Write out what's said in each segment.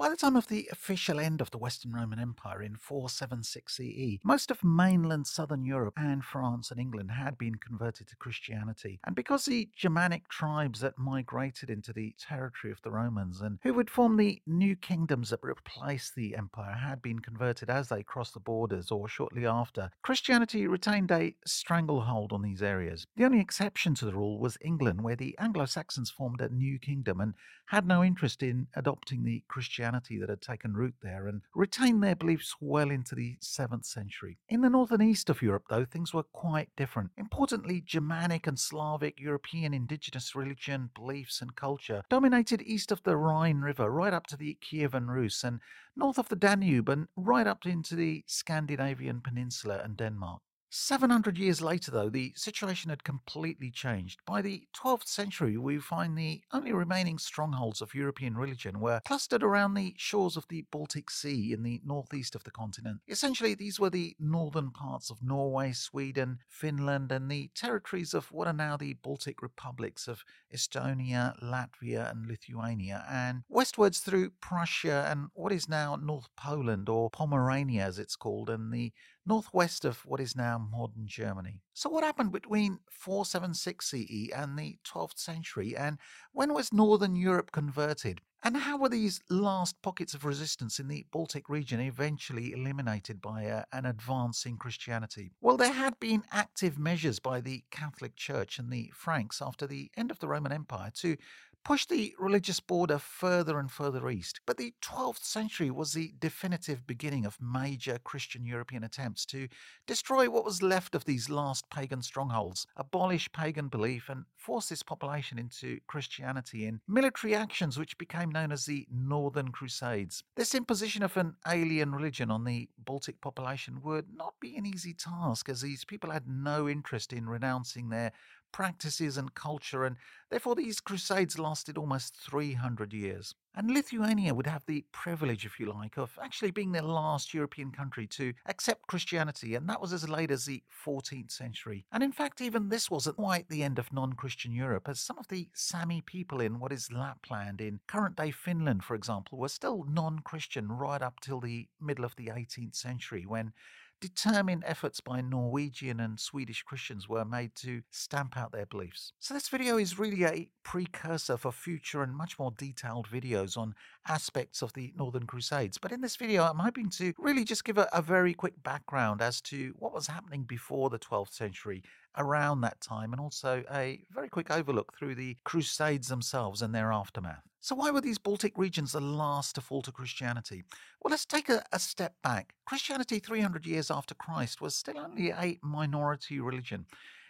By the time of the official end of the Western Roman Empire in 476 CE, most of mainland southern Europe and France and England had been converted to Christianity. And because the Germanic tribes that migrated into the territory of the Romans and who would form the new kingdoms that replaced the empire had been converted as they crossed the borders or shortly after, Christianity retained a stranglehold on these areas. The only exception to the rule was England, where the Anglo Saxons formed a new kingdom and had no interest in adopting the Christianity Christianity that had taken root there and retained their beliefs well into the 7th century. In the north and east of Europe, though, things were quite different. Importantly, Germanic and Slavic European indigenous religion, beliefs, and culture dominated east of the Rhine River right up to the Kievan Rus and north of the Danube and right up into the Scandinavian peninsula and Denmark. 700 years later, though, the situation had completely changed. By the 12th century, we find the only remaining strongholds of European religion were clustered around the shores of the Baltic Sea in the northeast of the continent. Essentially, these were the northern parts of Norway, Sweden, Finland, and the territories of what are now the Baltic republics of Estonia, Latvia, and Lithuania, and westwards through Prussia and what is now North Poland, or Pomerania as it's called, and the northwest of what is now modern Germany. So, what happened between 476 CE and the 12th century, and when was Northern Europe converted? And how were these last pockets of resistance in the Baltic region eventually eliminated by uh, an advance in Christianity? Well, there had been active measures by the Catholic Church and the Franks after the end of the Roman Empire to pushed the religious border further and further east. But the 12th century was the definitive beginning of major Christian European attempts to destroy what was left of these last pagan strongholds, abolish pagan belief, and force this population into Christianity in military actions which became known as the Northern Crusades. This imposition of an alien religion on the Baltic population would not be an easy task, as these people had no interest in renouncing their practices and culture, and therefore these crusades lasted almost 300 years. And Lithuania would have the privilege, if you like, of actually being the last European country to accept Christianity, and that was as late as the 14th century. And in fact, even this wasn't quite the end of non Christian Europe, as some of the Sami people in what is Lapland, in current day Finland, for example, were still non Christian right up till the middle of the 18th century, when determined efforts by Norwegian and Swedish Christians were made to stamp out their beliefs. So, this video is really a precursor for future and much more detailed videos on aspects of the Northern Crusades. But in this video, I'm hoping to really just give a, a very quick background as to what was happening before the 12th century around that time, and also a very quick overlook through the Crusades themselves and their aftermath. So, why were these Baltic regions the last to fall to Christianity? Well, let's take a, a, step back. Christianity, 300 years after Christ, was still only a minority religion.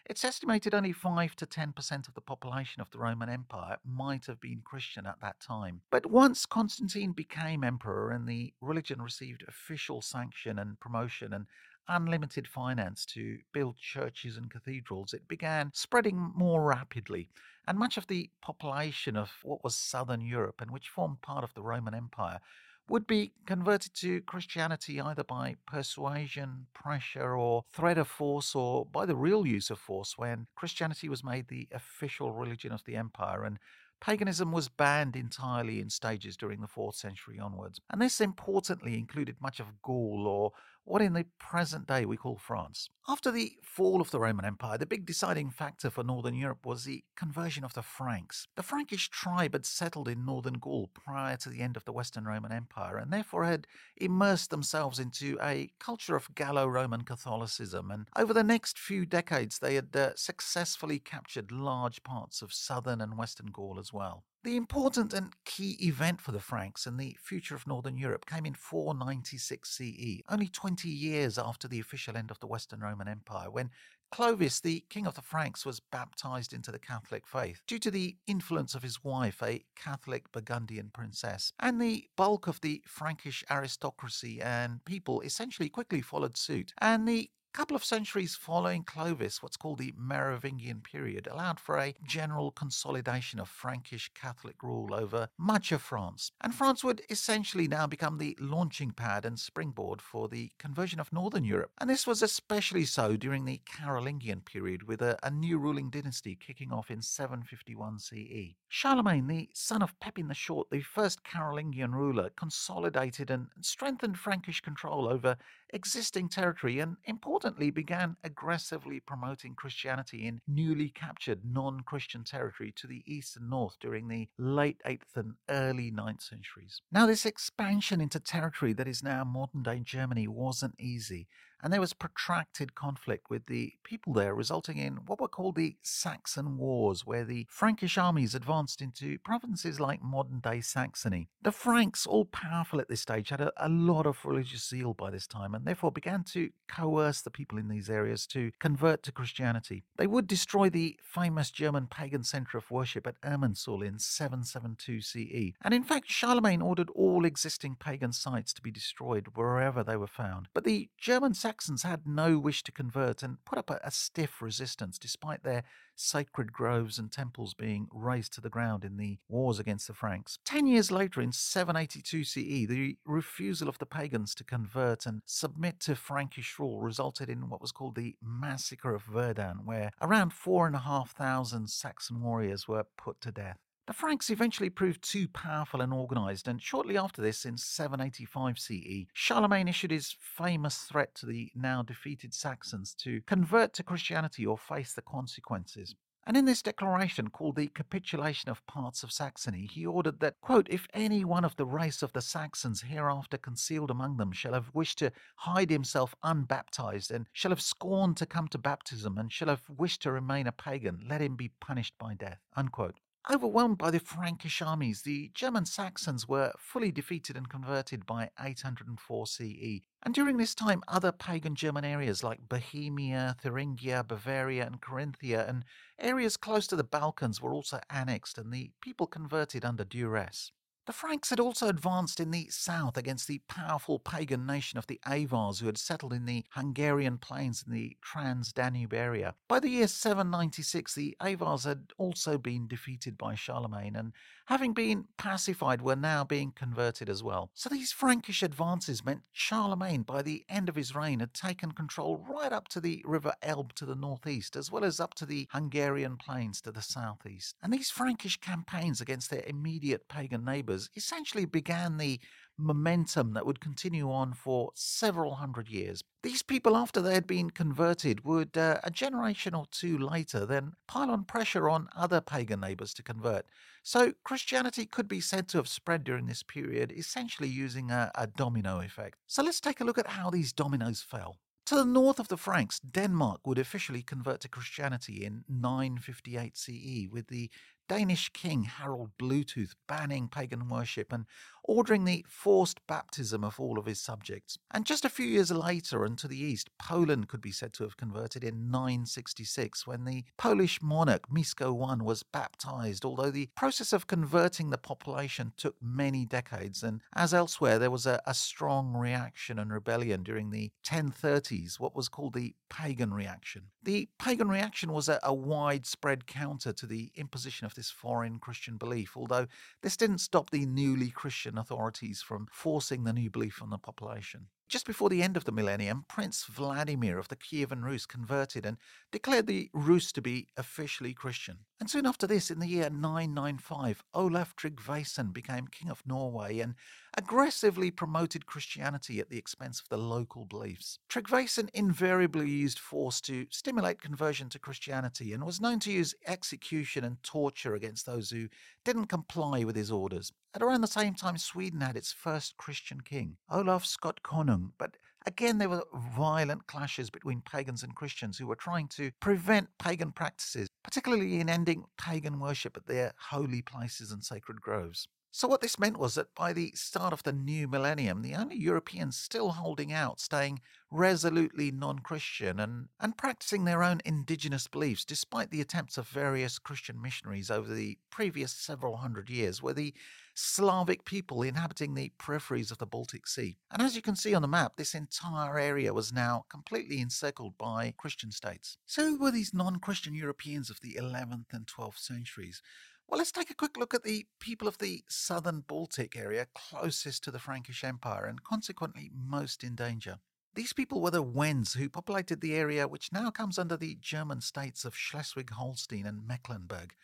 It's estimated only 5 to 10% of the population of the Roman Empire might have been Christian at that time. But once Constantine became emperor and the religion received official sanction and promotion and unlimited finance to build churches and cathedrals, it began spreading more rapidly. And much of the population of what was southern Europe and which formed part of the Roman Empire would be converted to Christianity either by persuasion, pressure, or threat of force, or by the real use of force when Christianity was made the official religion of the empire and paganism was banned entirely in stages during the 4th century onwards. And this importantly included much of Gaul or what in the present day we call France. After the fall of the Roman Empire, the big deciding factor for Northern Europe was the conversion of the Franks. The Frankish tribe had settled in northern Gaul prior to the end of the Western Roman Empire and therefore had immersed themselves into a culture of Gallo Roman Catholicism. And over the next few decades, they had uh, successfully captured large parts of southern and western Gaul as well. The important and key event for the Franks and the future of Northern Europe came in 496 CE, only 20 years after the official end of the Western Roman Empire, when Clovis, the king of the Franks, was baptized into the Catholic faith due to the influence of his wife, a Catholic Burgundian princess. And the bulk of the Frankish aristocracy and people essentially quickly followed suit. And the couple of centuries following Clovis, what's called the Merovingian period, allowed for a general consolidation of Frankish Catholic rule over much of France. And France would essentially now become the launching pad and springboard for the conversion of Northern Europe. And this was especially so during the Carolingian period, with a, a new ruling dynasty kicking off in 751 CE. Charlemagne, the son of Pepin the Short, the first Carolingian ruler, consolidated and strengthened Frankish control over existing territory and, importantly, began aggressively promoting Christianity in newly captured non Christian territory to the east and north during the late 8th and early 9th centuries. Now, this expansion into territory that is now modern day Germany wasn't easy and there was protracted conflict with the people there, resulting in what were called the Saxon Wars, where the Frankish armies advanced into provinces like modern day Saxony. The Franks, all powerful at this stage, had a, a lot of religious zeal by this time and therefore began to coerce the people in these areas to convert to Christianity. They would destroy the famous German pagan centre of worship at Irminsul in 772 CE. And in fact, Charlemagne ordered all existing pagan sites to be destroyed wherever they were found. But the German Saxons had no wish to convert and put up a, a, stiff resistance despite their sacred groves and temples being razed to the ground in the wars against the Franks. Ten years later, in 782 CE, the refusal of the pagans to convert and submit to Frankish rule resulted in what was called the Massacre of Verden, where around four and a half thousand Saxon warriors were put to death. The Franks eventually proved too powerful and organised, and shortly after this, in 785 CE, Charlemagne issued his famous threat to the now defeated Saxons to convert to Christianity or face the consequences. And in this declaration, called the Capitulation of Parts of Saxony, he ordered that, quote, if any one of the race of the Saxons hereafter concealed among them shall have wished to hide himself unbaptized, and shall have scorned to come to baptism, and shall have wished to remain a pagan, let him be punished by death, unquote. Overwhelmed by the Frankish armies, the German Saxons were fully defeated and converted by 804 CE. And during this time, other pagan German areas like Bohemia, Thuringia, Bavaria, and Carinthia, and areas close to the Balkans were also annexed, and the people converted under duress. The Franks had also advanced in the south against the powerful pagan nation of the Avars who had settled in the Hungarian plains in the Trans Danube area. By the year 796, the Avars had also been defeated by Charlemagne and, having been pacified, were now being converted as well. So these Frankish advances meant Charlemagne, by the end of his reign, had taken control right up to the River Elbe to the northeast, as well as up to the Hungarian plains to the southeast. And these Frankish campaigns against their immediate pagan neighbours essentially began the momentum that would continue on for several hundred years. These people, after they had been converted, would uh, a generation or two later then pile on pressure on other pagan neighbours to convert. So Christianity could be said to have spread during this period, essentially using a, a domino effect. So let's take a look at how these dominoes fell. To the north of the Franks, Denmark would officially convert to Christianity in 958 CE, with the Danish king Harald Bluetooth banning pagan worship and ordering the forced baptism of all of his subjects. And just a few years later, and to the east, Poland could be said to have converted in 966 when the Polish monarch Mieszko I was baptized, although the process of converting the population took many decades. And as elsewhere, there was a, a strong reaction and rebellion during the 1030s, what was called the pagan reaction. The pagan reaction was a, a widespread counter to the imposition of this foreign Christian belief, although this didn't stop the newly Christian authorities from forcing the new belief on the population. Just before the end of the millennium, Prince Vladimir of the Kievan Rus converted and declared the Rus to be officially Christian. And soon after this, in the year 995, Olaf Tryggvason became King of Norway and aggressively promoted Christianity at the expense of the local beliefs. Tryggvason invariably used force to stimulate conversion to Christianity and was known to use execution and torture against those who didn't comply with his orders. At around the same time, Sweden had its first Christian king, Olaf Skotkonung, but again there were violent clashes between pagans and Christians who were trying to prevent pagan practices, particularly in ending pagan worship at their holy places and sacred groves. So, what this meant was that by the start of the new millennium, the only Europeans still holding out, staying resolutely non Christian and, and practicing their own indigenous beliefs, despite the attempts of various Christian missionaries over the previous several hundred years, were the Slavic people inhabiting the peripheries of the Baltic Sea. And as you can see on the map, this entire area was now completely encircled by Christian states. So, who were these non Christian Europeans of the 11th and 12th centuries? Well, let's take a quick look at the people of the southern Baltic area closest to the Frankish Empire and consequently most in danger. These people were the Wends who populated the area which now comes under the German states of Schleswig Holstein and Mecklenburg.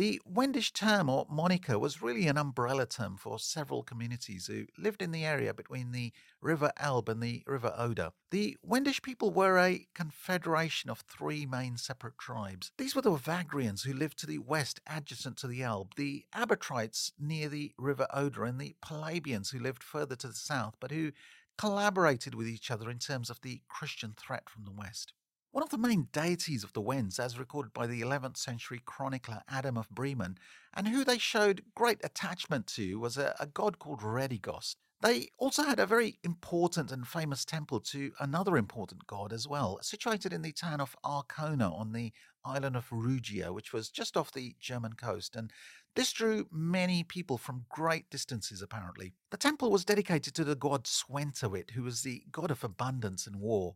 The Wendish term or moniker was really an umbrella term for several communities who lived in the area between the River Elbe and the River Oder. The Wendish people were a confederation of three main separate tribes. These were the Vagrians who lived to the west adjacent to the Elbe, the Abatrites near the River Oder, and the Polabians who lived further to the south but who collaborated with each other in terms of the Christian threat from the west. One of the main deities of the Wends, as recorded by the 11th century chronicler Adam of Bremen, and who they showed great attachment to, was a, a god called Redigost. They also had a very important and famous temple to another important god as well, situated in the town of Arkona on the island of Rugia, which was just off the German coast, and this drew many people from great distances apparently. The temple was dedicated to the god Swentewit, who was the god of abundance and war.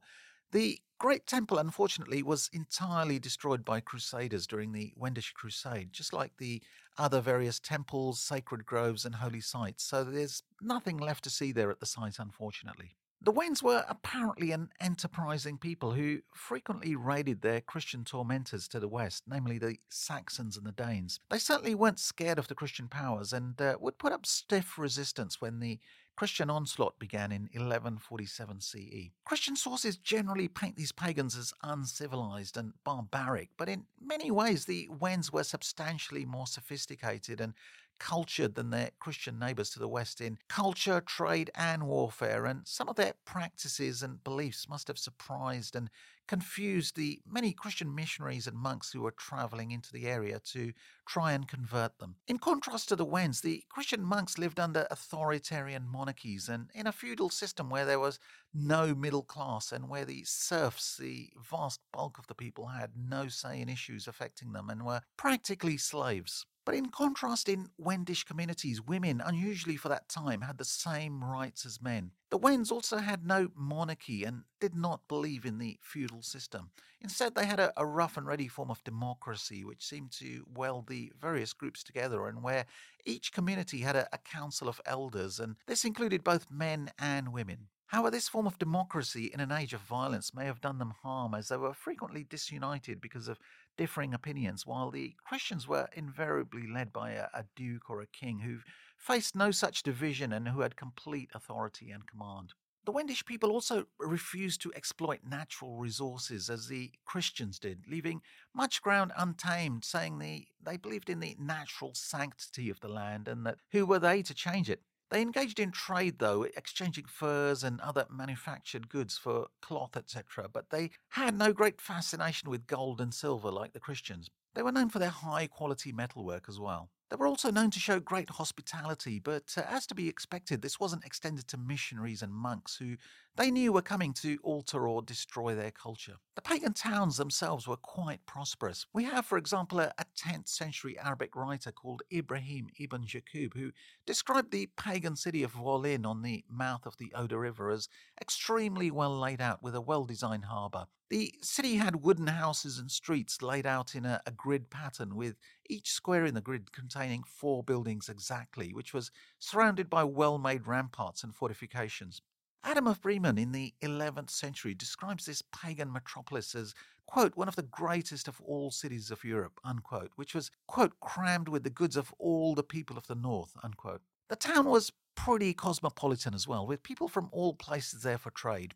The Great Temple, unfortunately, was entirely destroyed by crusaders during the Wendish Crusade, just like the other various temples, sacred groves, and holy sites, so there's nothing left to see there at the site, unfortunately. The Wends were apparently an enterprising people who frequently raided their Christian tormentors to the west, namely the Saxons and the Danes. They certainly weren't scared of the Christian powers and uh, would put up stiff resistance when the Christian onslaught began in 1147 CE. Christian sources generally paint these pagans as uncivilized and barbaric, but in many ways the Wends were substantially more sophisticated and cultured than their Christian neighbours to the west in culture, trade, and warfare, and some of their practices and beliefs must have surprised and confused the many Christian missionaries and monks who were travelling into the area to try and convert them. In contrast to the Wends, the Christian monks lived under authoritarian monarchies and in a feudal system where there was no middle class and where the serfs, the vast bulk of the people, had no say in issues affecting them and were practically slaves. But in contrast, in Wendish communities, women, unusually for that time, had the same rights as men. The Wends also had no monarchy and did not believe in the feudal system. Instead, they had a, a rough and ready form of democracy, which seemed to weld the various groups together and where each community had a, a council of elders, and this included both men and women. However, this form of democracy in an age of violence may have done them harm as they were frequently disunited because of differing opinions, while the Christians were invariably led by a, a duke or a king who faced no such division and who had complete authority and command. The Wendish people also refused to exploit natural resources as the Christians did, leaving much ground untamed, saying the, they believed in the natural sanctity of the land and that who were they to change it? They engaged in trade, though, exchanging furs and other manufactured goods for cloth, etc., but they had no great fascination with gold and silver like the Christians. They were known for their high quality metalwork as well. They were also known to show great hospitality, but uh, as to be expected, this wasn't extended to missionaries and monks who they knew were coming to alter or destroy their culture. The pagan towns themselves were quite prosperous. We have, for example, a, a 10th century Arabic writer called Ibrahim ibn Jaqub who described the pagan city of Volin on the mouth of the Oder River as extremely well laid out with a well designed harbour. The city had wooden houses and streets laid out in a, a grid pattern, with each square in the grid containing four buildings exactly, which was surrounded by well made ramparts and fortifications. Adam of Bremen in the 11th century describes this pagan metropolis as, quote, one of the greatest of all cities of Europe, unquote, which was, quote, crammed with the goods of all the people of the north, unquote. The town was pretty cosmopolitan as well, with people from all places there for trade.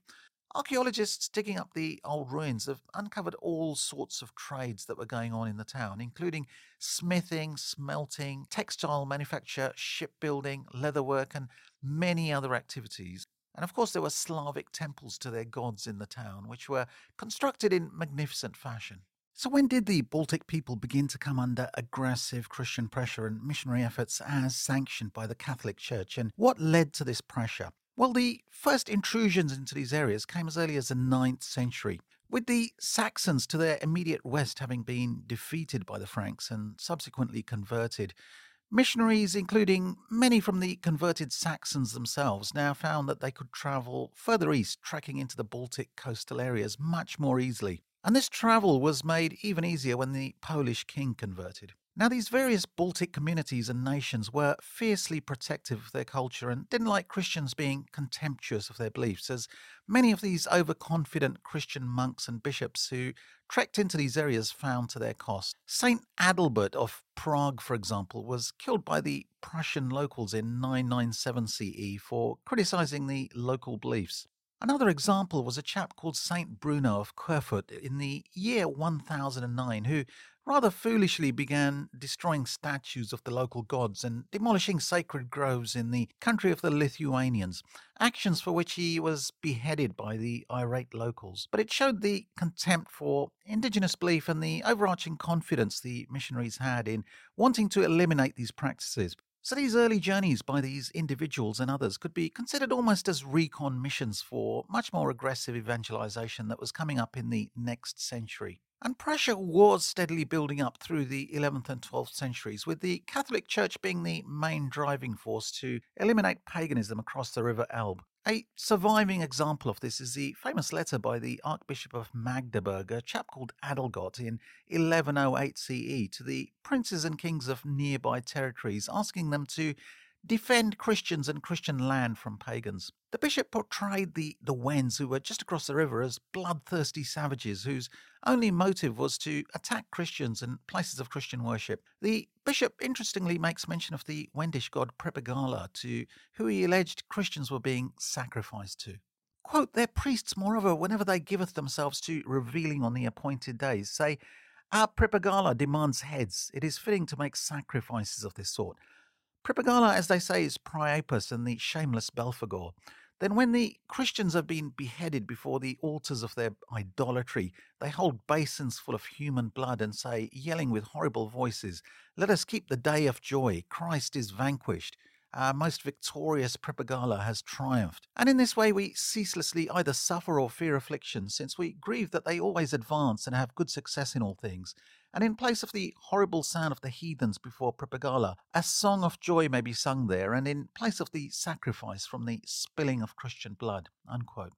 Archaeologists digging up the old ruins have uncovered all sorts of trades that were going on in the town, including smithing, smelting, textile manufacture, shipbuilding, leatherwork, and many other activities. And of course, there were Slavic temples to their gods in the town, which were constructed in magnificent fashion. So, when did the Baltic people begin to come under aggressive Christian pressure and missionary efforts as sanctioned by the Catholic Church? And what led to this pressure? Well, the first intrusions into these areas came as early as the 9th century, with the Saxons to their immediate west having been defeated by the Franks and subsequently converted. Missionaries, including many from the converted Saxons themselves, now found that they could travel further east, trekking into the Baltic coastal areas much more easily. And this travel was made even easier when the Polish king converted. Now, these various Baltic communities and nations were fiercely protective of their culture and didn't like Christians being contemptuous of their beliefs, as many of these overconfident Christian monks and bishops who trekked into these areas found to their cost. Saint Adalbert of Prague, for example, was killed by the Prussian locals in 997 CE for criticizing the local beliefs. Another example was a chap called Saint Bruno of Querfurt in the year 1009, who rather foolishly began destroying statues of the local gods and demolishing sacred groves in the country of the Lithuanians, actions for which he was beheaded by the irate locals. But it showed the contempt for indigenous belief and the overarching confidence the missionaries had in wanting to eliminate these practices. So these early journeys by these individuals and others could be considered almost as recon missions for much more aggressive evangelization that was coming up in the next century. And pressure was steadily building up through the 11th and 12th centuries, with the Catholic Church being the main driving force to eliminate paganism across the River Elbe. A surviving example of this is the famous letter by the Archbishop of Magdeburg, a chap called Adelgot, in 1108 CE to the princes and kings of nearby territories, asking them to defend Christians and Christian land from pagans. The bishop portrayed the, the Wends, who were just across the river, as bloodthirsty savages whose only motive was to attack Christians and places of Christian worship. The bishop interestingly makes mention of the Wendish god Prepagala, to who he alleged Christians were being sacrificed to. Quote, Their priests, moreover, whenever they giveth themselves to revealing on the appointed days, say, Our Prepagala demands heads. It is fitting to make sacrifices of this sort. Prepagala, as they say, is Priapus and the shameless Belphegor. Then, when the Christians have been beheaded before the altars of their idolatry, they hold basins full of human blood and say, yelling with horrible voices, Let us keep the day of joy. Christ is vanquished. Our most victorious Prepagala has triumphed. And in this way, we ceaselessly either suffer or fear affliction, since we grieve that they always advance and have good success in all things, and in place of the horrible sound of the heathens before Prepagala, a song of joy may be sung there, and in place of the sacrifice from the spilling of Christian blood. Unquote.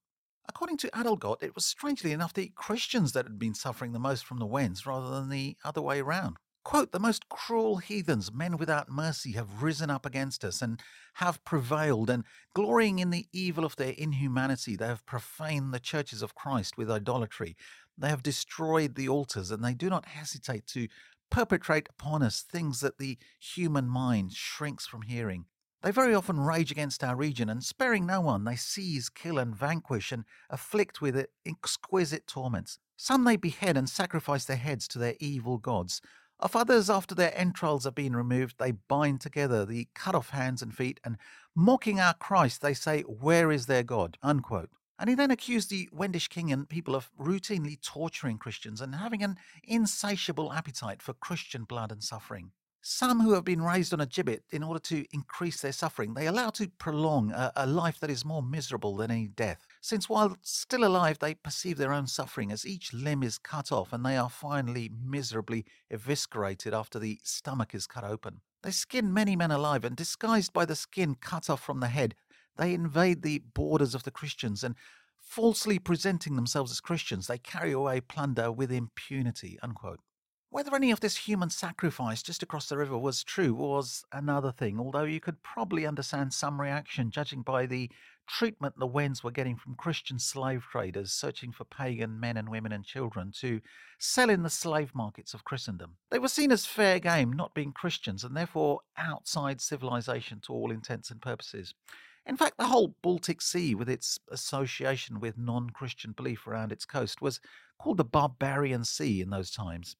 According to Adelgot, it was strangely enough the Christians that had been suffering the most from the Wends rather than the other way round. Quote, the most cruel heathens, men without mercy, have risen up against us and have prevailed, and glorying in the evil of their inhumanity, they have profaned the churches of Christ with idolatry. They have destroyed the altars, and they do not hesitate to perpetrate upon us things that the human mind shrinks from hearing. They very often rage against our region, and sparing no one, they seize, kill, and vanquish, and afflict with exquisite torments. Some they behead and sacrifice their heads to their evil gods. Of others, after their entrails have been removed, they bind together the cut off hands and feet, and mocking our Christ, they say, Where is their God? Unquote. And he then accused the Wendish king and people of routinely torturing Christians and having an insatiable appetite for Christian blood and suffering. Some who have been raised on a gibbet in order to increase their suffering, they allow to prolong a, a, life that is more miserable than any death, since while still alive they perceive their own suffering as each limb is cut off and they are finally miserably eviscerated after the stomach is cut open. They skin many men alive, and disguised by the skin cut off from the head, they invade the borders of the Christians and falsely presenting themselves as Christians, they carry away plunder with impunity. Unquote. Whether any of this human sacrifice just across the river was true was another thing, although you could probably understand some reaction judging by the treatment the Wends were getting from Christian slave traders searching for pagan men and women and children to sell in the slave markets of Christendom. They were seen as fair game, not being Christians, and therefore outside civilization to all intents and purposes. In fact, the whole Baltic Sea, with its association with non Christian belief around its coast, was called the Barbarian Sea in those times.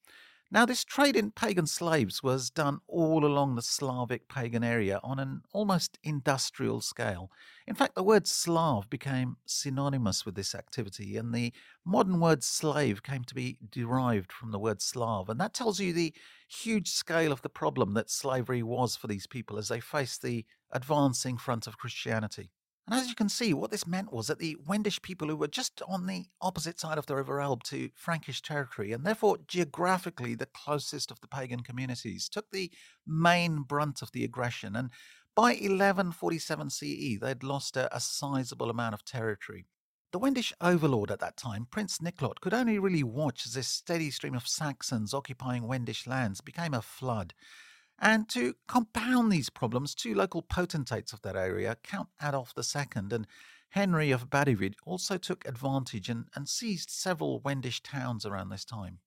Now, this trade in pagan slaves was done all along the Slavic pagan area on an almost industrial scale. In fact, the word Slav became synonymous with this activity, and the modern word slave came to be derived from the word Slav. And that tells you the huge scale of the problem that slavery was for these people as they faced the advancing front of Christianity. And as you can see, what this meant was that the Wendish people, who were just on the opposite side of the River Elbe to Frankish territory, and therefore geographically the closest of the pagan communities, took the main brunt of the aggression. And by 1147 CE, they'd lost a, a sizable amount of territory. The Wendish overlord at that time, Prince Niklot, could only really watch as this steady stream of Saxons occupying Wendish lands became a flood. And to compound these problems, two local potentates of that area, Count Adolf II and Henry of Badewide, also took advantage and, and seized several Wendish towns around this time.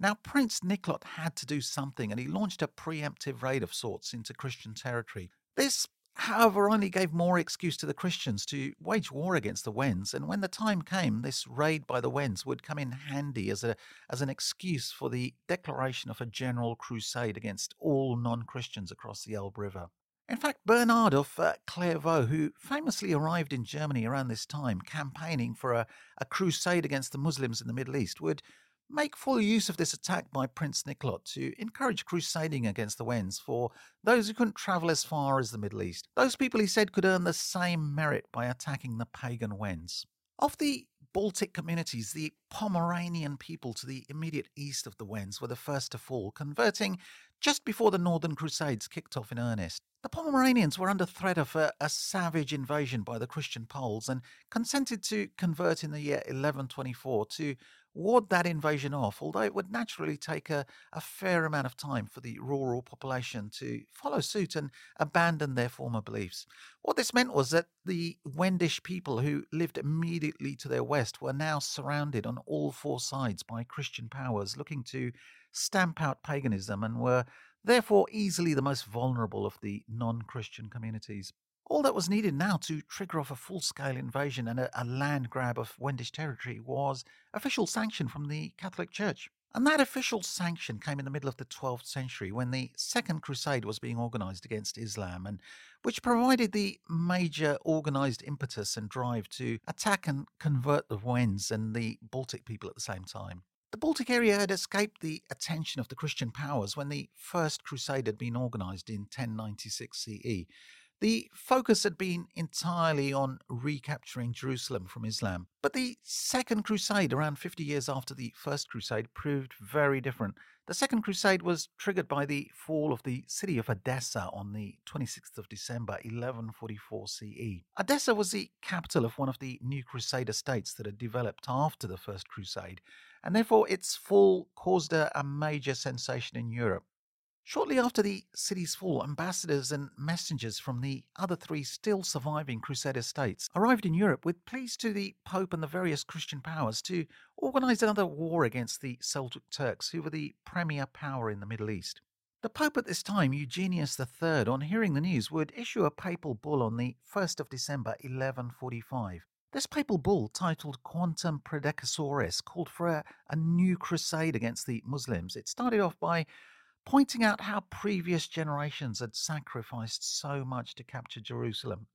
Now, Prince Niklot had to do something, and he launched a preemptive raid of sorts into Christian territory. This however, only gave more excuse to the Christians to wage war against the Wends, and when the time came, this raid by the Wends would come in handy as, a, as an excuse for the declaration of a general crusade against all non Christians across the Elbe River. In fact, Bernard of uh, Clairvaux, who famously arrived in Germany around this time, campaigning for a, a crusade against the Muslims in the Middle East, would make full use of this attack by Prince Niklot to encourage crusading against the Wends for those who couldn't travel as far as the Middle East. Those people, he said, could earn the same merit by attacking the pagan Wends. Of the Baltic communities, the Pomeranian people to the immediate east of the Wends were the first to fall, converting just before the Northern Crusades kicked off in earnest. The Pomeranians were under threat of a, a, savage invasion by the Christian Poles and consented to convert in the year 1124 to ward that invasion off, although it would naturally take a, a fair amount of time for the rural population to follow suit and abandon their former beliefs. What this meant was that the Wendish people who lived immediately to their west were now surrounded on all four sides by Christian powers looking to stamp out paganism and were therefore easily the most vulnerable of the non Christian communities. All that was needed now to trigger off a full scale invasion and a, a, land grab of Wendish territory was official sanction from the Catholic Church. And that official sanction came in the middle of the 12th century when the Second Crusade was being organized against Islam, and which provided the major organized impetus and drive to attack and convert the Wends and the Baltic people at the same time. The Baltic area had escaped the attention of the Christian powers when the First Crusade had been organized in 1096 CE, the focus had been entirely on recapturing Jerusalem from Islam. But the Second Crusade, around 50 years after the First Crusade, proved very different. The Second Crusade was triggered by the fall of the city of Edessa on the 26th of December 1144 CE. Edessa was the capital of one of the new Crusader states that had developed after the First Crusade, and therefore its fall caused a, a major sensation in Europe. Shortly after the city's fall, ambassadors and messengers from the other three still surviving Crusader states arrived in Europe with pleas to the Pope and the various Christian powers to organize another war against the Seljuk Turks, who were the premier power in the Middle East. The Pope at this time, Eugenius III, on hearing the news, would issue a papal bull on the 1st of December 1145. This papal bull, titled Quantum Predecessores, called for a, a new crusade against the Muslims. It started off by pointing out how previous generations had sacrificed so much to capture Jerusalem.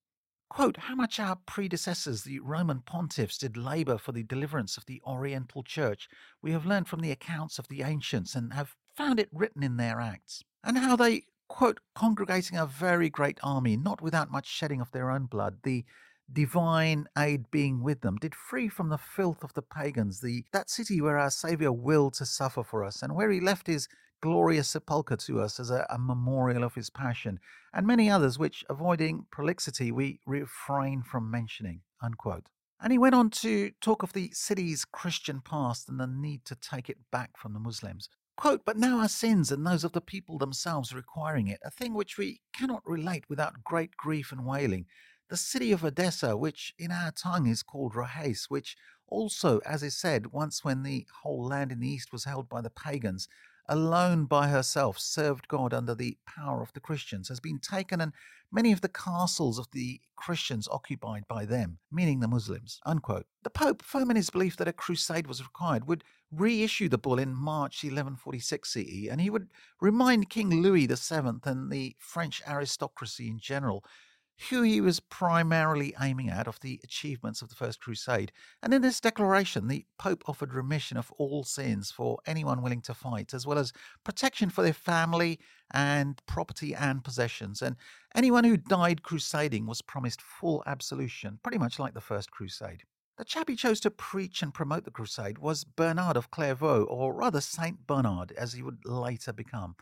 Quote, how much our predecessors, the Roman pontiffs, did labour for the deliverance of the Oriental Church, we have learned from the accounts of the ancients and have found it written in their acts. And how they, quote, congregating a very great army, not without much shedding of their own blood, the divine aid being with them, did free from the filth of the pagans, the that city where our Saviour willed to suffer for us, and where he left his glorious sepulchre to us as a, a, memorial of his passion, and many others which, avoiding prolixity, we refrain from mentioning. Unquote. And he went on to talk of the city's Christian past and the need to take it back from the Muslims. Quote, but now our sins and those of the people themselves requiring it, a thing which we cannot relate without great grief and wailing. The city of Edessa, which in our tongue is called Rahais, which also, as is said, once when the whole land in the east was held by the pagans, alone by herself served God under the power of the Christians, has been taken and many of the castles of the Christians occupied by them, meaning the Muslims. Unquote. The Pope, firm in his belief that a crusade was required, would reissue the bull in March 1146 CE, and he would remind King Louis VII and the French aristocracy in general who he was primarily aiming at of the achievements of the First Crusade. And in this declaration, the Pope offered remission of all sins for anyone willing to fight, as well as protection for their family and property and possessions. And anyone who died crusading was promised full absolution, pretty much like the First Crusade. The chap he chose to preach and promote the crusade was Bernard of Clairvaux, or rather Saint Bernard, as he would later become.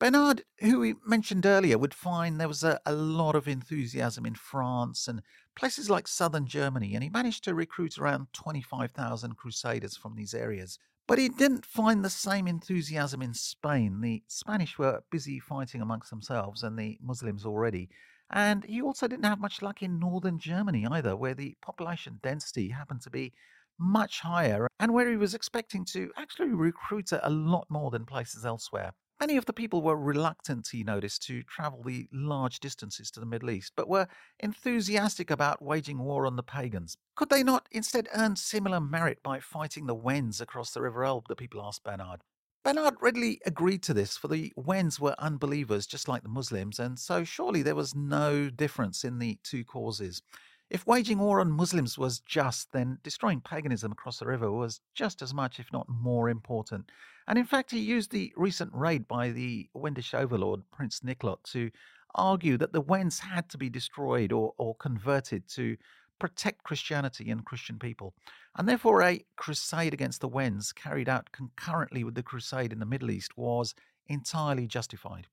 Bernard, who we mentioned earlier, would find there was a, a, lot of enthusiasm in France and places like southern Germany, and he managed to recruit around 25,000 crusaders from these areas. But he didn't find the same enthusiasm in Spain. The Spanish were busy fighting amongst themselves and the Muslims already. And he also didn't have much luck in northern Germany either, where the population density happened to be much higher and where he was expecting to actually recruit a lot more than places elsewhere. Many of the people were reluctant, he noticed, to travel the large distances to the Middle East, but were enthusiastic about waging war on the pagans. Could they not instead earn similar merit by fighting the Wends across the River Elbe, the people asked Bernard. Bernard readily agreed to this, for the Wends were unbelievers just like the Muslims, and so surely there was no difference in the two causes. If waging war on Muslims was just, then destroying paganism across the river was just as much, if not more, important. And in fact, he used the recent raid by the Wendish overlord, Prince Niklot, to argue that the Wends had to be destroyed or, or converted to protect Christianity and Christian people. And therefore, a crusade against the Wends, carried out concurrently with the crusade in the Middle East, was entirely justified.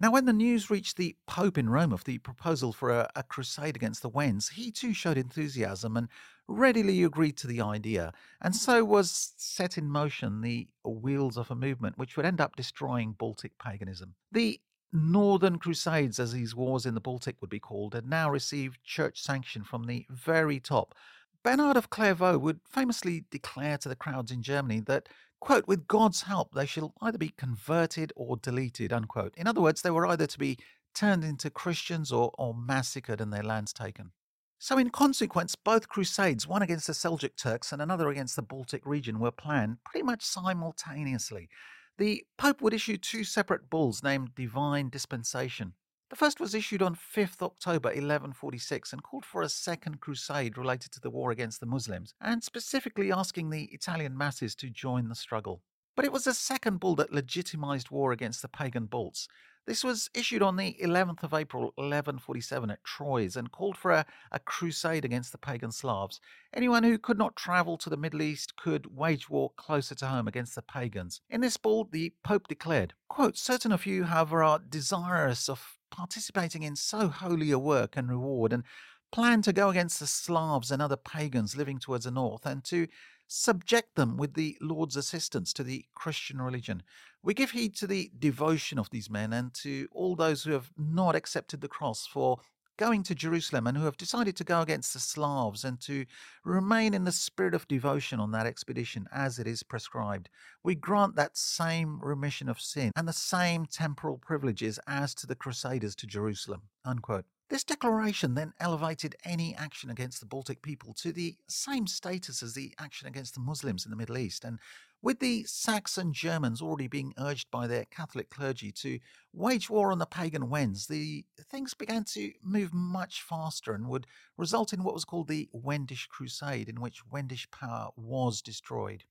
Now, when the news reached the Pope in Rome of the proposal for a, a, crusade against the Wends, he too showed enthusiasm and readily agreed to the idea. And so was set in motion the wheels of a movement which would end up destroying Baltic paganism. The Northern Crusades, as these wars in the Baltic would be called, had now received church sanction from the very top. Bernard of Clairvaux would famously declare to the crowds in Germany that quote, with God's help, they shall either be converted or deleted, unquote. In other words, they were either to be turned into Christians or, or massacred and their lands taken. So, in consequence, both crusades, one against the Seljuk Turks and another against the Baltic region, were planned pretty much simultaneously. The Pope would issue two separate bulls named Divine Dispensation. The first was issued on 5th October 1146 and called for a second crusade related to the war against the Muslims, and specifically asking the Italian masses to join the struggle. But it was the second bull that legitimized war against the pagan Balts. This was issued on the 11th of April 1147 at Troyes and called for a, a, crusade against the pagan Slavs. Anyone who could not travel to the Middle East could wage war closer to home against the pagans. In this bull, the Pope declared, quote, Certain of you, however, are desirous of participating in so holy a work and reward and plan to go against the Slavs and other pagans living towards the north and to subject them with the Lord's assistance to the Christian religion. We give heed to the devotion of these men and to all those who have not accepted the cross for going to Jerusalem and who have decided to go against the Slavs and to remain in the spirit of devotion on that expedition as it is prescribed. We grant that same remission of sin and the same temporal privileges as to the Crusaders to Jerusalem. Unquote. This declaration then elevated any action against the Baltic people to the same status as the action against the Muslims in the Middle East, and with the Saxon Germans already being urged by their Catholic clergy to wage war on the pagan Wends, the things began to move much faster and would result in what was called the Wendish Crusade, in which Wendish power was destroyed.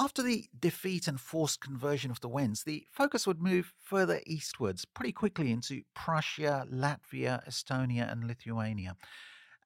After the defeat and forced conversion of the Wends, the focus would move further eastwards pretty quickly into Prussia, Latvia, Estonia, and Lithuania.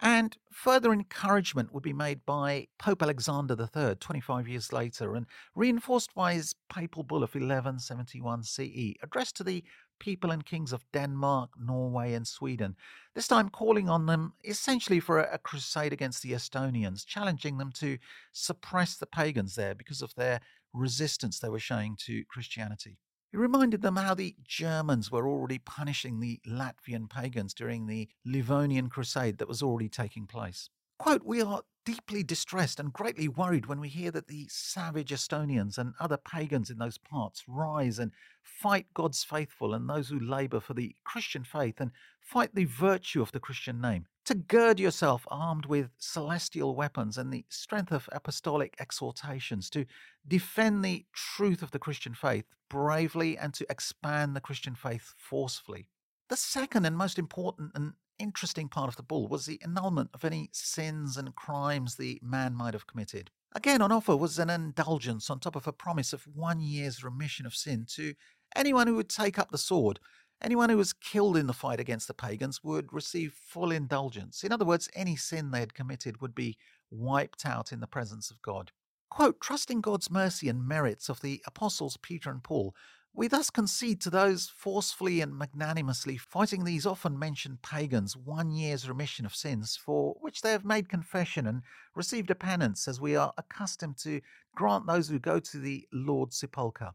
And further encouragement would be made by Pope Alexander III 25 years later and reinforced by his papal bull of 1171 CE, addressed to the people and kings of Denmark, Norway, and Sweden, this time calling on them essentially for a, a crusade against the Estonians, challenging them to suppress the pagans there because of their resistance they were showing to Christianity. He reminded them how the Germans were already punishing the Latvian pagans during the Livonian Crusade that was already taking place. Quote, we are deeply distressed and greatly worried when we hear that the savage Estonians and other pagans in those parts rise and fight God's faithful and those who labour for the Christian faith and fight the virtue of the Christian name. To gird yourself armed with celestial weapons and the strength of apostolic exhortations, to defend the truth of the Christian faith bravely and to expand the Christian faith forcefully. The second and most important and interesting part of the bull was the annulment of any sins and crimes the man might have committed. Again, on offer was an indulgence on top of a promise of one year's remission of sin to anyone who would take up the sword. Anyone who was killed in the fight against the pagans would receive full indulgence. In other words, any sin they had committed would be wiped out in the presence of God. Quote, trusting God's mercy and merits of the apostles Peter and Paul, we thus concede to those forcefully and magnanimously fighting these often mentioned pagans one year's remission of sins for which they have made confession and received a penance, as we are accustomed to grant those who go to the Lord's sepulchre.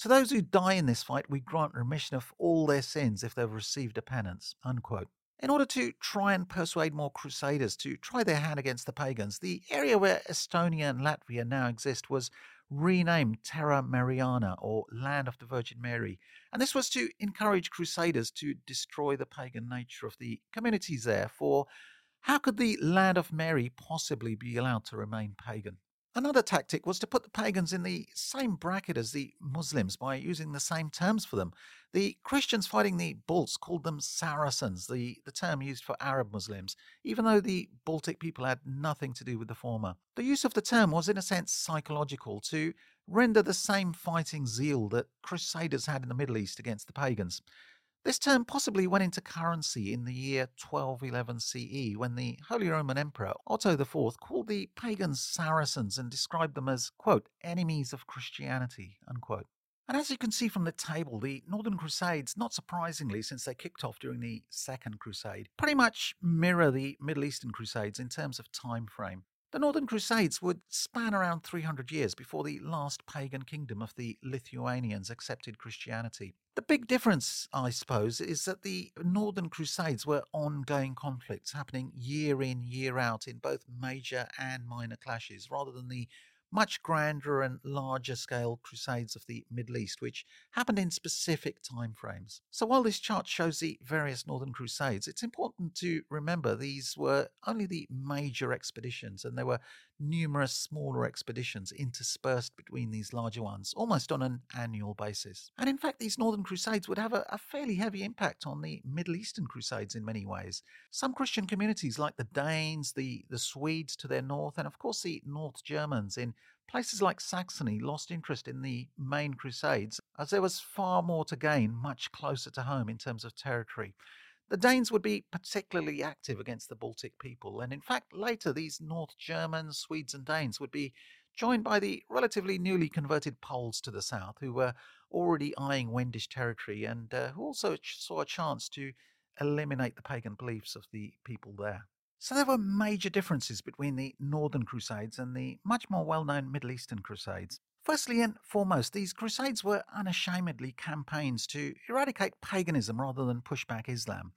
To those who die in this fight, we grant remission of all their sins if they've received a penance. Unquote. In order to try and persuade more crusaders to try their hand against the pagans, the area where Estonia and Latvia now exist was renamed Terra Mariana or Land of the Virgin Mary. And this was to encourage crusaders to destroy the pagan nature of the communities there, for how could the Land of Mary possibly be allowed to remain pagan? Another tactic was to put the pagans in the same bracket as the Muslims by using the same terms for them. The Christians fighting the Balts called them Saracens, the, the term used for Arab Muslims, even though the Baltic people had nothing to do with the former. The use of the term was, in a sense, psychological to render the same fighting zeal that Crusaders had in the Middle East against the pagans. This term possibly went into currency in the year 1211 CE when the Holy Roman Emperor Otto IV called the pagans Saracens and described them as, quote, enemies of Christianity, unquote. And as you can see from the table, the Northern Crusades, not surprisingly, since they kicked off during the Second Crusade, pretty much mirror the Middle Eastern Crusades in terms of time frame. The Northern Crusades would span around 300 years before the last pagan kingdom of the Lithuanians accepted Christianity. The big difference, I suppose, is that the Northern Crusades were ongoing conflicts happening year in, year out in both major and minor clashes, rather than the much grander and larger scale crusades of the Middle East, which happened in specific time frames. So while this chart shows the various northern crusades, it's important to remember these were only the major expeditions and there were numerous smaller expeditions interspersed between these larger ones, almost on an annual basis. And in fact, these northern crusades would have a, a fairly heavy impact on the Middle Eastern crusades in many ways. Some Christian communities like the Danes, the, the Swedes to their north, and of course the North Germans in Places like Saxony lost interest in the main crusades as there was far more to gain much closer to home in terms of territory. The Danes would be particularly active against the Baltic people, and in fact, later these North Germans, Swedes, and Danes would be joined by the relatively newly converted Poles to the south, who were already eyeing Wendish territory and uh, who also saw a chance to eliminate the pagan beliefs of the people there. So there were major differences between the Northern Crusades and the much more well known Middle Eastern Crusades. Firstly and foremost, these crusades were unashamedly campaigns to eradicate paganism rather than push back Islam.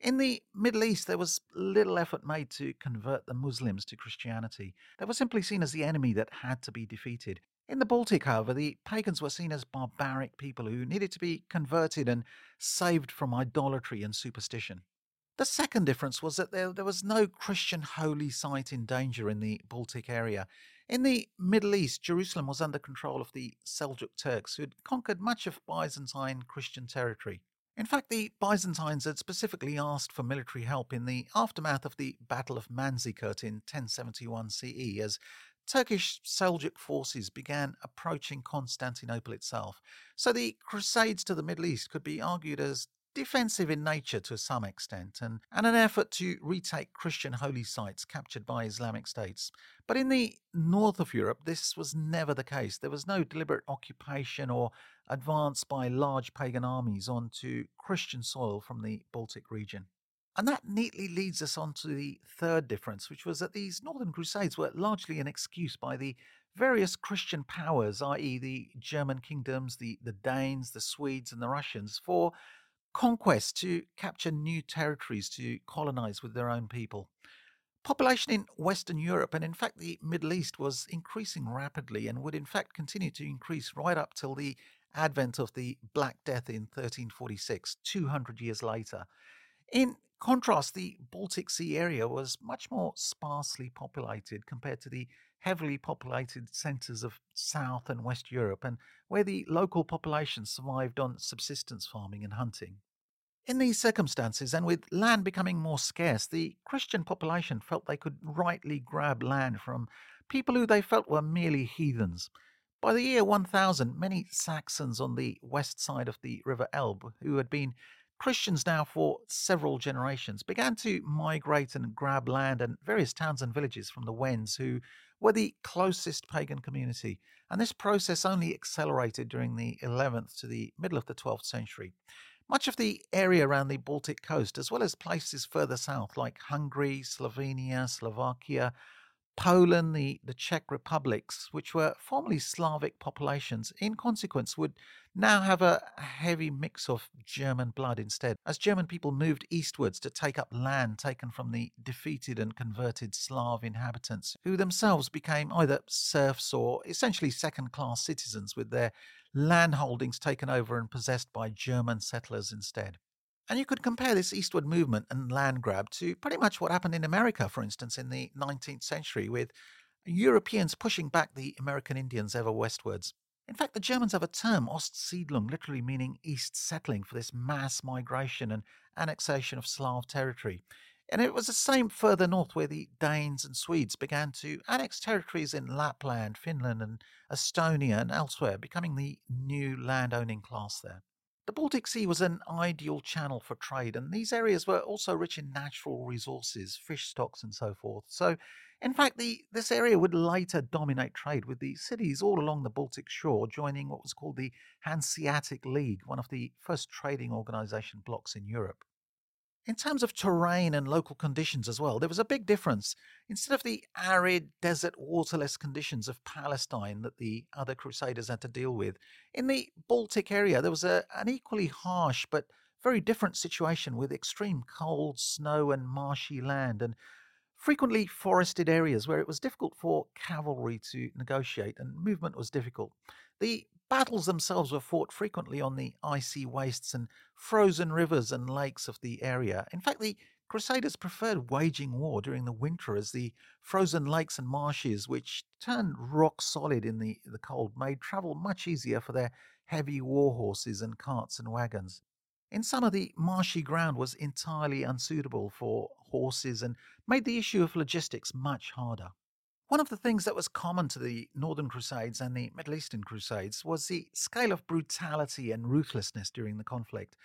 In the Middle East, there was little effort made to convert the Muslims to Christianity. They were simply seen as the enemy that had to be defeated. In the Baltic, however, the pagans were seen as barbaric people who needed to be converted and saved from idolatry and superstition. The second difference was that there, there was no Christian holy site in danger in the Baltic area. In the Middle East, Jerusalem was under control of the Seljuk Turks, who had conquered much of Byzantine Christian territory. In fact, the Byzantines had specifically asked for military help in the aftermath of the Battle of Manzikert in 1071 CE, as Turkish Seljuk forces began approaching Constantinople itself. So the Crusades to the Middle East could be argued as defensive in nature to some extent, and, and an effort to retake Christian holy sites captured by Islamic states. But in the north of Europe, this was never the case. There was no deliberate occupation or advance by large pagan armies onto Christian soil from the Baltic region. And that neatly leads us on to the third difference, which was that these Northern Crusades were largely an excuse by the various Christian powers, i.e., the German kingdoms, the, the Danes, the Swedes, and the Russians, for conquest to capture new territories to colonize with their own people. Population in Western Europe and, in fact, the Middle East was increasing rapidly and would, in fact, continue to increase right up till the advent of the Black Death in 1346, 200 years later. In contrast, the Baltic Sea area was much more sparsely populated compared to the heavily populated centres of South and West Europe, and where the local population survived on subsistence farming and hunting. In these circumstances, and with land becoming more scarce, the Christian population felt they could rightly grab land from people who they felt were merely heathens. By the year 1000, many Saxons on the west side of the River Elbe, who had been Christians now for several generations, began to migrate and grab land and various towns and villages from the Wends, who were the closest pagan community. And this process only accelerated during the 11th to the middle of the 12th century. Much of the area around the Baltic coast, as well as places further south like Hungary, Slovenia, Slovakia, Poland, the, the Czech republics, which were formerly Slavic populations, in consequence would now have a heavy mix of German blood instead, as German people moved eastwards to take up land taken from the defeated and converted Slav inhabitants, who themselves became either serfs or essentially second class citizens with their land holdings taken over and possessed by German settlers instead. And you could compare this eastward movement and land grab to pretty much what happened in America, for instance, in the 19th century, with Europeans pushing back the American Indians ever westwards. In fact, the Germans have a term, Ostsiedlung, literally meaning east settling, for this mass migration and annexation of Slav territory. And it was the same further north where the Danes and Swedes began to annex territories in Lapland, Finland, and Estonia and elsewhere, becoming the new landowning class there. The Baltic Sea was an ideal channel for trade, and these areas were also rich in natural resources, fish stocks, and so forth. So, in fact, the, this area would later dominate trade, with the cities all along the Baltic shore joining what was called the Hanseatic League, one of the first trading organization blocks in Europe. In terms of terrain and local conditions as well, there was a big difference. Instead of the arid, desert, waterless conditions of Palestine that the other Crusaders had to deal with, in the Baltic area there was a, an equally harsh but very different situation with extreme cold, snow, and marshy land, and frequently forested areas where it was difficult for cavalry to negotiate and movement was difficult. The battles themselves were fought frequently on the icy wastes and frozen rivers and lakes of the area. In fact, the Crusaders preferred waging war during the winter as the frozen lakes and marshes, which turned rock solid in the, the cold, made travel much easier for their heavy war horses and carts and wagons. In summer, the marshy ground was entirely unsuitable for horses and made the issue of logistics much harder. One of the things that was common to the Northern Crusades and the Middle Eastern Crusades was the scale of brutality and ruthlessness during the conflict.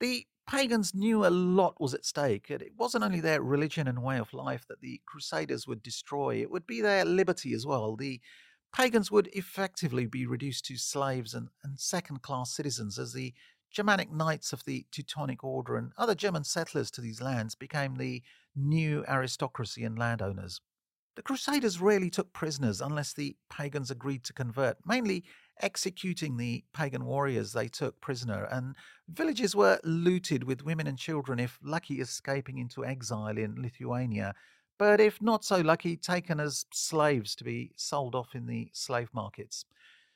The pagans knew a lot was at stake. It wasn't only their religion and way of life that the Crusaders would destroy, it would be their liberty as well. The pagans would effectively be reduced to slaves and, and second class citizens as the Germanic knights of the Teutonic Order and other German settlers to these lands became the new aristocracy and landowners. The Crusaders rarely took prisoners unless the pagans agreed to convert, mainly executing the pagan warriors they took prisoner, and villages were looted with women and children if lucky escaping into exile in Lithuania, but if not so lucky, taken as slaves to be sold off in the slave markets.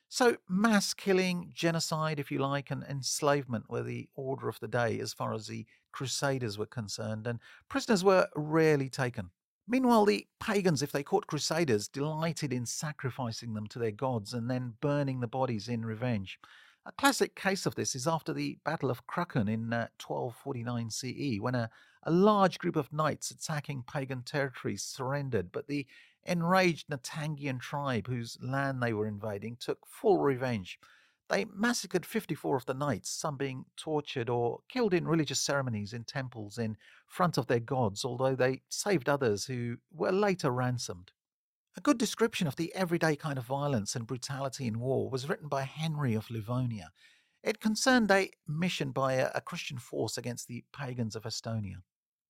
So, mass killing, genocide, if you like, and enslavement were the order of the day as far as the Crusaders were concerned, and prisoners were rarely taken. Meanwhile, the pagans, if they caught crusaders, delighted in sacrificing them to their gods and then burning the bodies in revenge. A classic case of this is after the Battle of Krücken in uh, 1249 CE, when a, a large group of knights attacking pagan territories surrendered, but the enraged Natangian tribe whose land they were invading took full revenge. They massacred 54 of the knights, some being tortured or killed in religious ceremonies in temples in front of their gods, although they saved others who were later ransomed. A good description of the everyday kind of violence and brutality in war was written by Henry of Livonia. It concerned a mission by a, Christian force against the pagans of Estonia.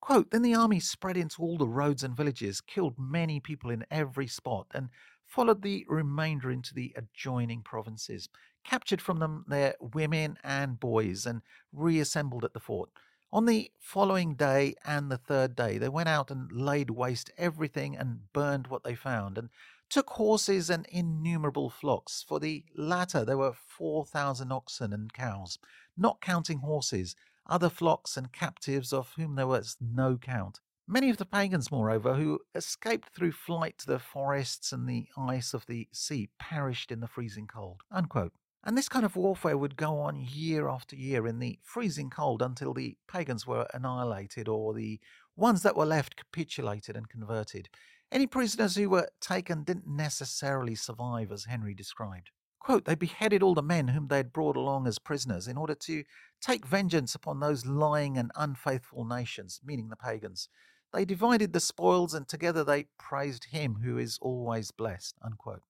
Quote, then the army spread into all the roads and villages, killed many people in every spot, and followed the remainder into the adjoining provinces, captured from them their women and boys, and reassembled at the fort. On the following day and the third day, they went out and laid waste everything and burned what they found, and took horses and innumerable flocks. For the latter, there were 4,000 oxen and cows, not counting horses, other flocks and captives of whom there was no count. Many of the pagans, moreover, who escaped through flight to the forests and the ice of the sea, perished in the freezing cold. Unquote. And this kind of warfare would go on year after year in the freezing cold until the pagans were annihilated or the ones that were left capitulated and converted. Any prisoners who were taken didn't necessarily survive, as Henry described. Quote, they beheaded all the men whom they had brought along as prisoners in order to take vengeance upon those lying and unfaithful nations, meaning the pagans. They divided the spoils and together they praised him who is always blessed. Unquote.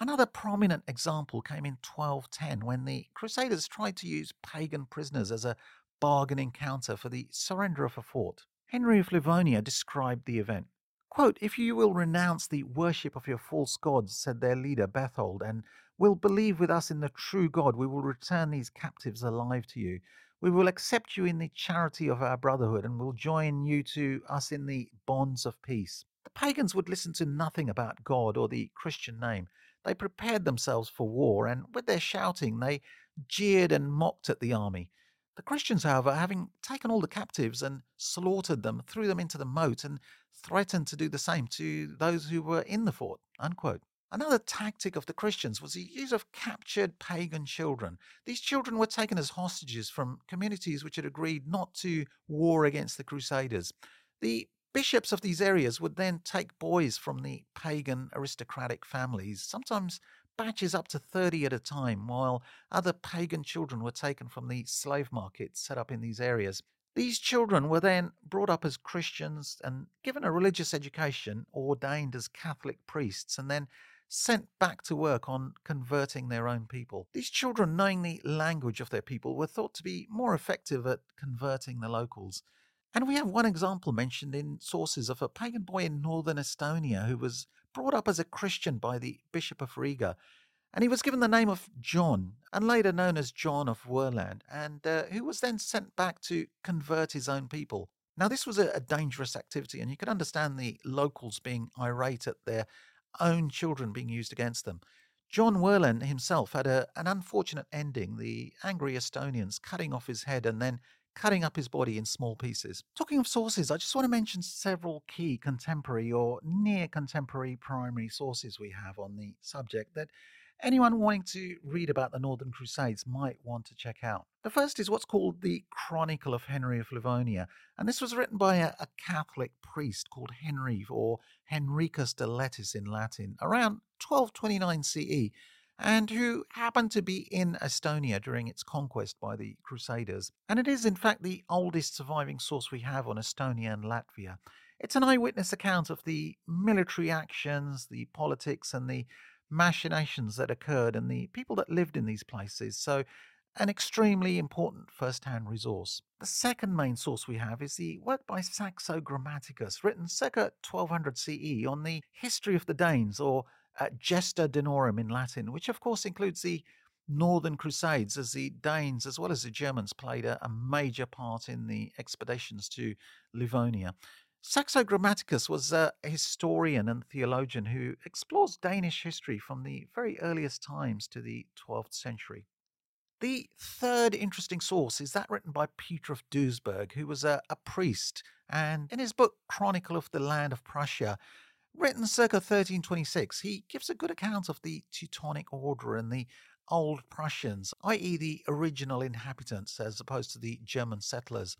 Another prominent example came in 1210 when the Crusaders tried to use pagan prisoners as a bargaining counter for the surrender of a fort. Henry of Livonia described the event. Quote, If you will renounce the worship of your false gods, said their leader Bethold, and will believe with us in the true God, we will return these captives alive to you. We will accept you in the charity of our brotherhood and will join you to us in the bonds of peace. The pagans would listen to nothing about God or the Christian name. They prepared themselves for war, and with their shouting, they jeered and mocked at the army. The Christians, however, having taken all the captives and slaughtered them, threw them into the moat and threatened to do the same to those who were in the fort. Unquote. Another tactic of the Christians was the use of captured pagan children. These children were taken as hostages from communities which had agreed not to war against the Crusaders. The bishops of these areas would then take boys from the pagan aristocratic families, sometimes batches up to 30 at a time, while other pagan children were taken from the slave markets set up in these areas. These children were then brought up as Christians and given a religious education, ordained as Catholic priests, and then sent back to work on converting their own people. These children, knowing the language of their people, were thought to be more effective at converting the locals. And we have one example mentioned in sources of a pagan boy in northern Estonia who was brought up as a Christian by the Bishop of Riga. And he was given the name of John, and later known as John of Werland, and uh, who was then sent back to convert his own people. Now, this was a, a dangerous activity, and you can understand the locals being irate at their own children being used against them. John Werland himself had a, an unfortunate ending, the angry Estonians cutting off his head and then cutting up his body in small pieces. Talking of sources, I just want to mention several key contemporary or near contemporary primary sources we have on the subject that anyone wanting to read about the Northern Crusades might want to check out. The first is what's called the Chronicle of Henry of Livonia, and this was written by a, a Catholic priest called Henry or Henricus de Lettis in Latin around 1229 CE, and who happened to be in Estonia during its conquest by the Crusaders. And it is, in fact, the oldest surviving source we have on Estonia and Latvia. It's an eyewitness account of the military actions, the politics, and the machinations that occurred and the people that lived in these places. So, an extremely important first hand resource. The second main source we have is the work by Saxo Grammaticus, written circa 1200 CE, on the history of the Danes, or uh, Gesta Danorum in Latin, which of course includes the Northern Crusades, as the Danes as well as the Germans played a, a major part in the expeditions to Livonia. Saxo Grammaticus was a historian and theologian who explores Danish history from the very earliest times to the 12th century. The third interesting source is that written by Peter of Duisburg, who was a, a priest, and in his book Chronicle of the Land of Prussia, written circa 1326, he gives a good account of the Teutonic Order and the Old Prussians, i.e., the original inhabitants, as opposed to the German settlers.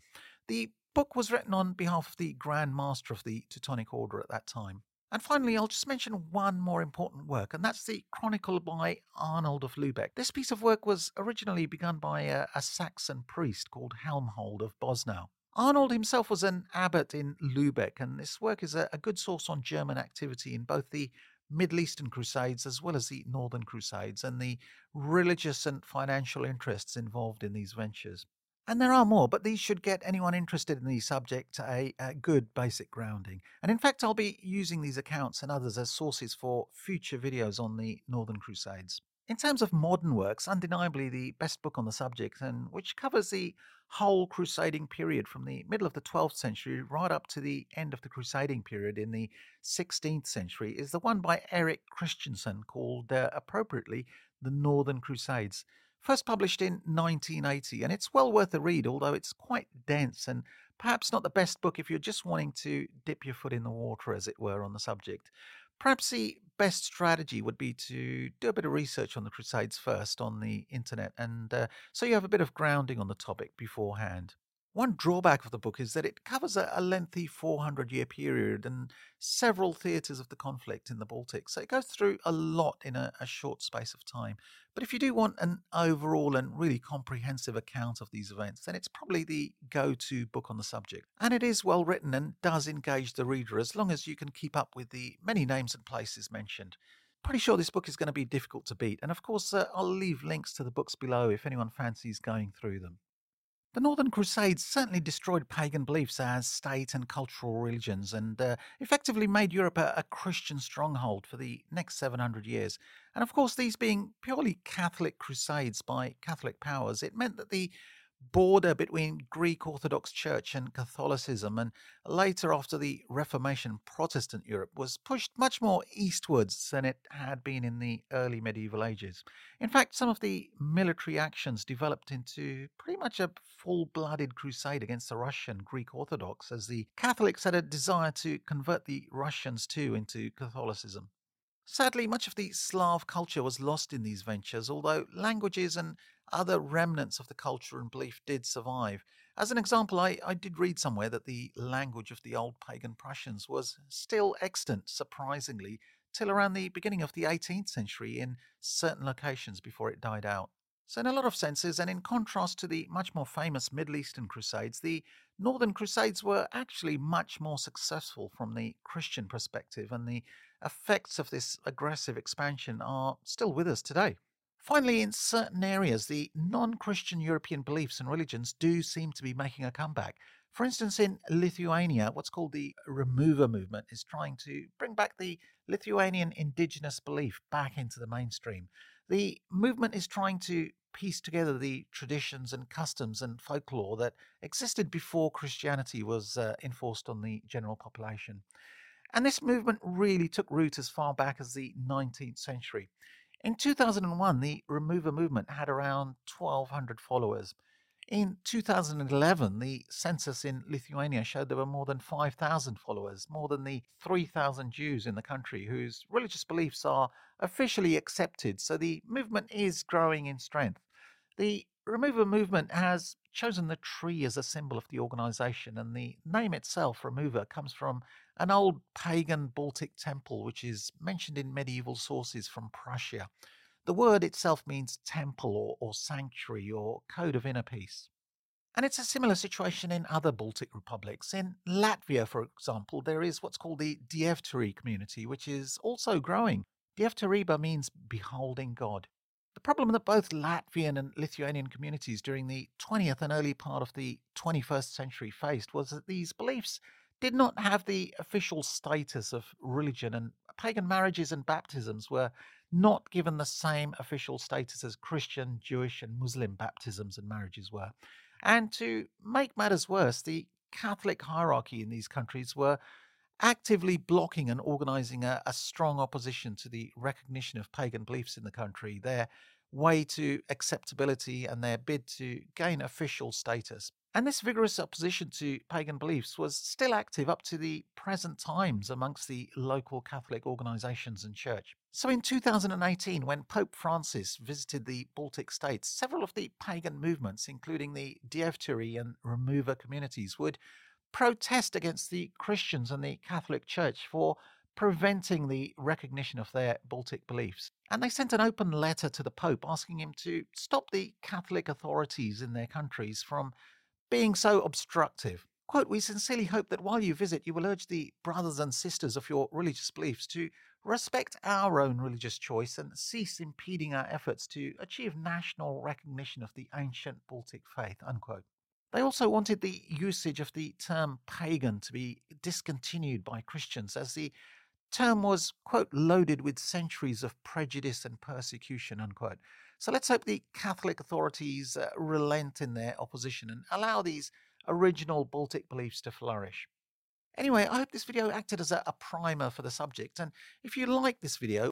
The book was written on behalf of the Grand Master of the Teutonic Order at that time. And finally, I'll just mention one more important work, and that's the Chronicle by Arnold of Lubeck. This piece of work was originally begun by a, a Saxon priest called Helmold of Bosnau. Arnold himself was an abbot in Lubeck, and this work is a, a good source on German activity in both the Middle Eastern Crusades as well as the Northern Crusades and the religious and financial interests involved in these ventures. And there are more, but these should get anyone interested in the subject a, a, good basic grounding. And in fact, I'll be using these accounts and others as sources for future videos on the Northern Crusades. In terms of modern works, undeniably the best book on the subject, and which covers the whole crusading period from the middle of the 12th century right up to the end of the crusading period in the 16th century, is the one by Eric Christiansen called, uh, appropriately, The Northern Crusades. First published in 1980, and it's well worth a read, although it's quite dense and perhaps not the best book if you're just wanting to dip your foot in the water, as it were, on the subject. Perhaps the best strategy would be to do a bit of research on the Crusades first on the internet, and uh, so you have a bit of grounding on the topic beforehand. One drawback of the book is that it covers a, lengthy 400 year period and several theatres of the conflict in the Baltic. So it goes through a lot in a, a, short space of time. But if you do want an overall and really comprehensive account of these events, then it's probably the go to book on the subject. And it is well written and does engage the reader as long as you can keep up with the many names and places mentioned pretty sure this book is going to be difficult to beat. And of course, uh, I'll leave links to the books below if anyone fancies going through them. The Northern Crusades certainly destroyed pagan beliefs as state and cultural religions and uh, effectively made Europe a, a, Christian stronghold for the next 700 years. And of course, these being purely Catholic crusades by Catholic powers, it meant that the border between Greek Orthodox Church and Catholicism, and later after the Reformation, Protestant Europe was pushed much more eastwards than it had been in the early medieval ages. In fact, some of the military actions developed into pretty much a full blooded crusade against the Russian Greek Orthodox, as the Catholics had a desire to convert the Russians too into Catholicism. Sadly, much of the Slav culture was lost in these ventures, although languages and other remnants of the culture and belief did survive. As an example, I, I did read somewhere that the language of the old pagan Prussians was still extant, surprisingly, till around the beginning of the 18th century in certain locations before it died out. So, in a lot of senses, and in contrast to the much more famous Middle Eastern Crusades, the Northern Crusades were actually much more successful from the Christian perspective, and the effects of this aggressive expansion are still with us today. Finally, in certain areas, the non Christian European beliefs and religions do seem to be making a comeback. For instance, in Lithuania, what's called the Romuva movement is trying to bring back the Lithuanian indigenous belief back into the mainstream. The movement is trying to piece together the traditions and customs and folklore that existed before Christianity was uh, enforced on the general population. And this movement really took root as far back as the 19th century. In 2001, the Romuva movement had around 1,200 followers. In 2011, the census in Lithuania showed there were more than 5,000 followers, more than the 3,000 Jews in the country whose religious beliefs are officially accepted, so the movement is growing in strength. The Romuva movement has chosen the tree as a symbol of the organization, and the name itself, Romuva, comes from an old pagan Baltic temple which is mentioned in medieval sources from Prussia. The word itself means temple or, or sanctuary or code of inner peace. And it's a similar situation in other Baltic republics. In Latvia, for example, there is what's called the Dievturī community, which is also growing. Dievturība means beholding God. The problem that both Latvian and Lithuanian communities during the 20th and early part of the 21st century faced was that these beliefs did not have the official status of religion, and pagan marriages and baptisms were not given the same official status as Christian, Jewish, and Muslim baptisms and marriages were. And to make matters worse, the Catholic hierarchy in these countries were actively blocking and organizing a, a, strong opposition to the recognition of pagan beliefs in the country, their way to acceptability, and their bid to gain official status. And this vigorous opposition to pagan beliefs was still active up to the present times amongst the local Catholic organizations and church. So in 2018, when Pope Francis visited the Baltic states, several of the pagan movements, including the Dievturī and Romuva communities, would protest against the Christians and the Catholic Church for preventing the recognition of their Baltic beliefs. And they sent an open letter to the Pope asking him to stop the Catholic authorities in their countries from being so obstructive. Quote, we sincerely hope that while you visit, you will urge the brothers and sisters of your religious beliefs to respect our own religious choice and cease impeding our efforts to achieve national recognition of the ancient Baltic faith. Unquote. They also wanted the usage of the term pagan to be discontinued by Christians, as the term was, quote, loaded with centuries of prejudice and persecution, unquote. So let's hope the Catholic authorities uh, relent in their opposition and allow these original Baltic beliefs to flourish. Anyway, I hope this video acted as a, a primer for the subject, and if you like this video,